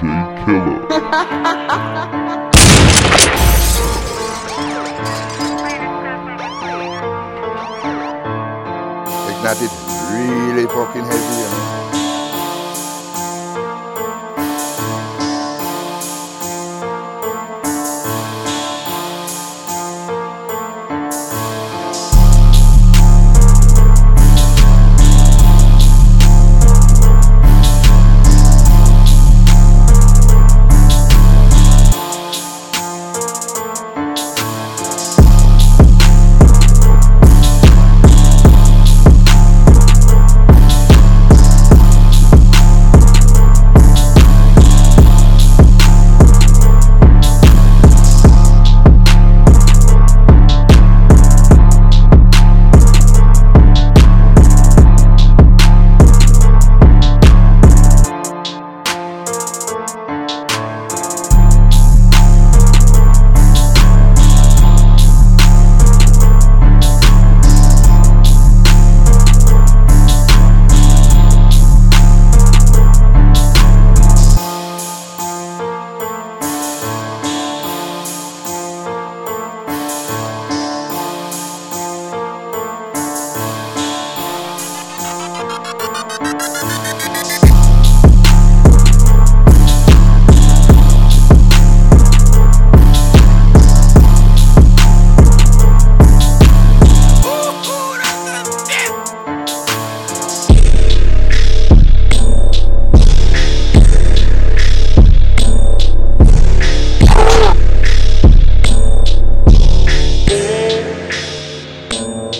DJ Killer. It really fucking heavy. You?